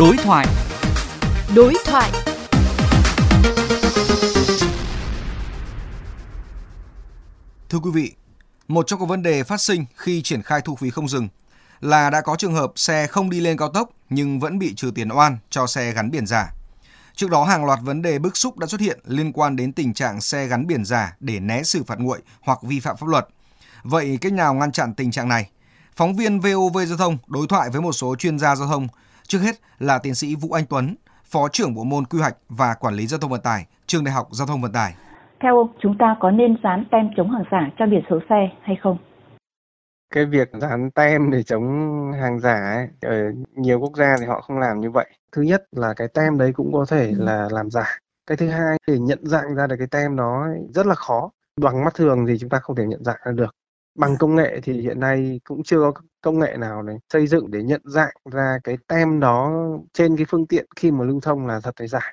Đối thoại. Đối thoại. Thưa quý vị, một trong các vấn đề phát sinh khi triển khai thu phí không dừng là đã có trường hợp xe không đi lên cao tốc nhưng vẫn bị trừ tiền oan cho xe gắn biển giả. Trước đó hàng loạt vấn đề bức xúc đã xuất hiện liên quan đến tình trạng xe gắn biển giả để né xử phạt nguội hoặc vi phạm pháp luật. Vậy cách nào ngăn chặn tình trạng này? Phóng viên VOV Giao thông đối thoại với một số chuyên gia giao thông, trước hết là tiến sĩ Vũ Anh Tuấn, Phó trưởng Bộ môn Quy hoạch và Quản lý Giao thông Vận tải, Trường Đại học Giao thông Vận tải. Theo ông, chúng ta có nên dán tem chống hàng giả cho biển số xe hay không? cái việc dán tem để chống hàng giả ấy, ở nhiều quốc gia thì họ không làm như vậy thứ nhất là cái tem đấy cũng có thể là làm giả cái thứ hai để nhận dạng ra được cái tem đó rất là khó bằng mắt thường thì chúng ta không thể nhận dạng ra được bằng công nghệ thì hiện nay cũng chưa có công nghệ nào này xây dựng để nhận dạng ra cái tem đó trên cái phương tiện khi mà lưu thông là thật hay giả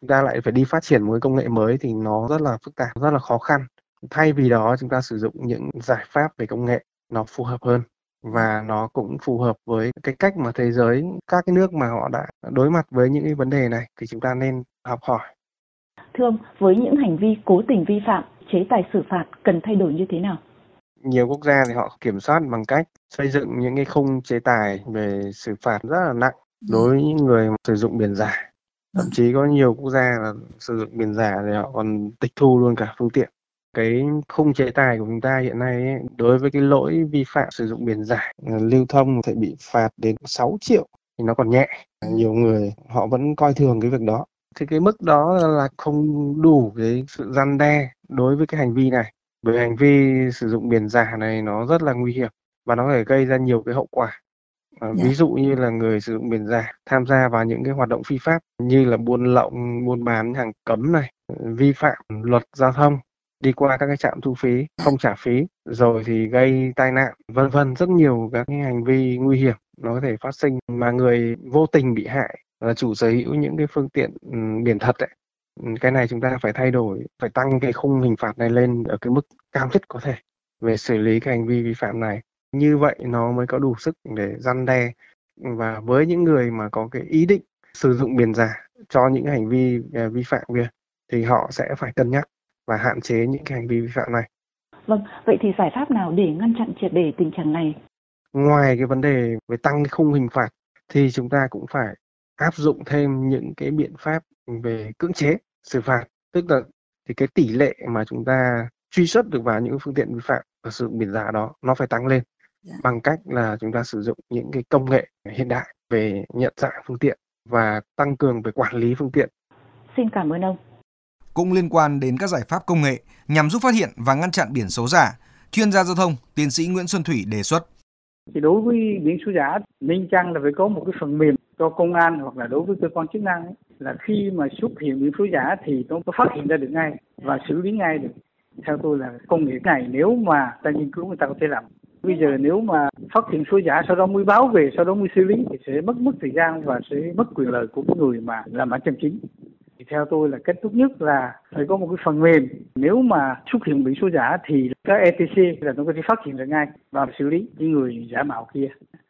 chúng ta lại phải đi phát triển một cái công nghệ mới thì nó rất là phức tạp rất là khó khăn thay vì đó chúng ta sử dụng những giải pháp về công nghệ nó phù hợp hơn và nó cũng phù hợp với cái cách mà thế giới các cái nước mà họ đã đối mặt với những cái vấn đề này thì chúng ta nên học hỏi. Thưa ông, với những hành vi cố tình vi phạm, chế tài xử phạt cần thay đổi như thế nào? Nhiều quốc gia thì họ kiểm soát bằng cách xây dựng những cái khung chế tài về xử phạt rất là nặng đối với những người sử dụng biển giả. Thậm chí có nhiều quốc gia là sử dụng biển giả thì họ còn tịch thu luôn cả phương tiện. Cái khung chế tài của chúng ta hiện nay ấy, đối với cái lỗi vi phạm sử dụng biển giả lưu thông thể bị phạt đến 6 triệu thì nó còn nhẹ. Nhiều người họ vẫn coi thường cái việc đó. Thì cái mức đó là không đủ cái sự răn đe đối với cái hành vi này bởi hành vi sử dụng biển giả này nó rất là nguy hiểm và nó có thể gây ra nhiều cái hậu quả. À, ví dụ như là người sử dụng biển giả tham gia vào những cái hoạt động phi pháp như là buôn lậu, buôn bán hàng cấm này, vi phạm luật giao thông đi qua các cái trạm thu phí không trả phí rồi thì gây tai nạn vân vân. Rất nhiều các cái hành vi nguy hiểm nó có thể phát sinh mà người vô tình bị hại là chủ sở hữu những cái phương tiện biển thật đấy cái này chúng ta phải thay đổi phải tăng cái khung hình phạt này lên ở cái mức cao nhất có thể về xử lý cái hành vi vi phạm này như vậy nó mới có đủ sức để răn đe và với những người mà có cái ý định sử dụng biển giả cho những hành vi à, vi phạm kia thì họ sẽ phải cân nhắc và hạn chế những cái hành vi vi phạm này. Vâng, vậy thì giải pháp nào để ngăn chặn triệt để tình trạng này? Ngoài cái vấn đề về tăng cái khung hình phạt thì chúng ta cũng phải áp dụng thêm những cái biện pháp về cưỡng chế xử phạt, tức là thì cái tỷ lệ mà chúng ta truy xuất được vào những phương tiện vi phạm và sử dụng biển giả đó nó phải tăng lên yeah. Dạ. bằng cách là chúng ta sử dụng những cái công nghệ hiện đại về nhận dạng phương tiện và tăng cường về quản lý phương tiện. Xin cảm ơn ông cũng liên quan đến các giải pháp công nghệ nhằm giúp phát hiện và ngăn chặn biển số giả. Chuyên gia giao thông, tiến sĩ Nguyễn Xuân Thủy đề xuất. Thì đối với biển số giả nên chăng là phải có một cái phần mềm cho công an hoặc là đối với cơ quan chức năng ấy, là khi mà xuất hiện biển số giả thì nó có phát hiện ra được ngay và xử lý ngay được. Theo tôi là công nghệ này nếu mà ta nghiên cứu người ta có thể làm. Bây giờ nếu mà phát hiện số giả sau đó mới báo về sau đó mới xử lý thì sẽ mất mất thời gian và sẽ mất quyền lợi của người mà làm bản chân chính. Thì theo tôi là cách tốt nhất là phải có một cái phần mềm. Nếu mà xuất hiện biển số giả thì các ETC là nó có thể phát hiện được ngay và xử lý những người giả mạo kia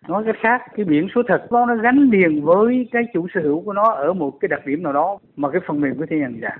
nói cách khác, cái biển số thật, nó gắn liền với cái chủ sở hữu của nó ở một cái đặc điểm nào đó mà cái phần mềm có thể nhận dạng.